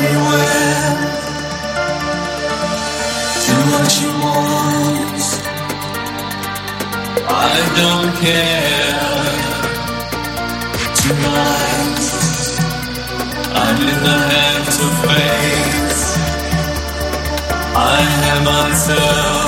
Anywhere. Do what you want. I don't care. Tonight, I'm in the hands of fate. I have myself.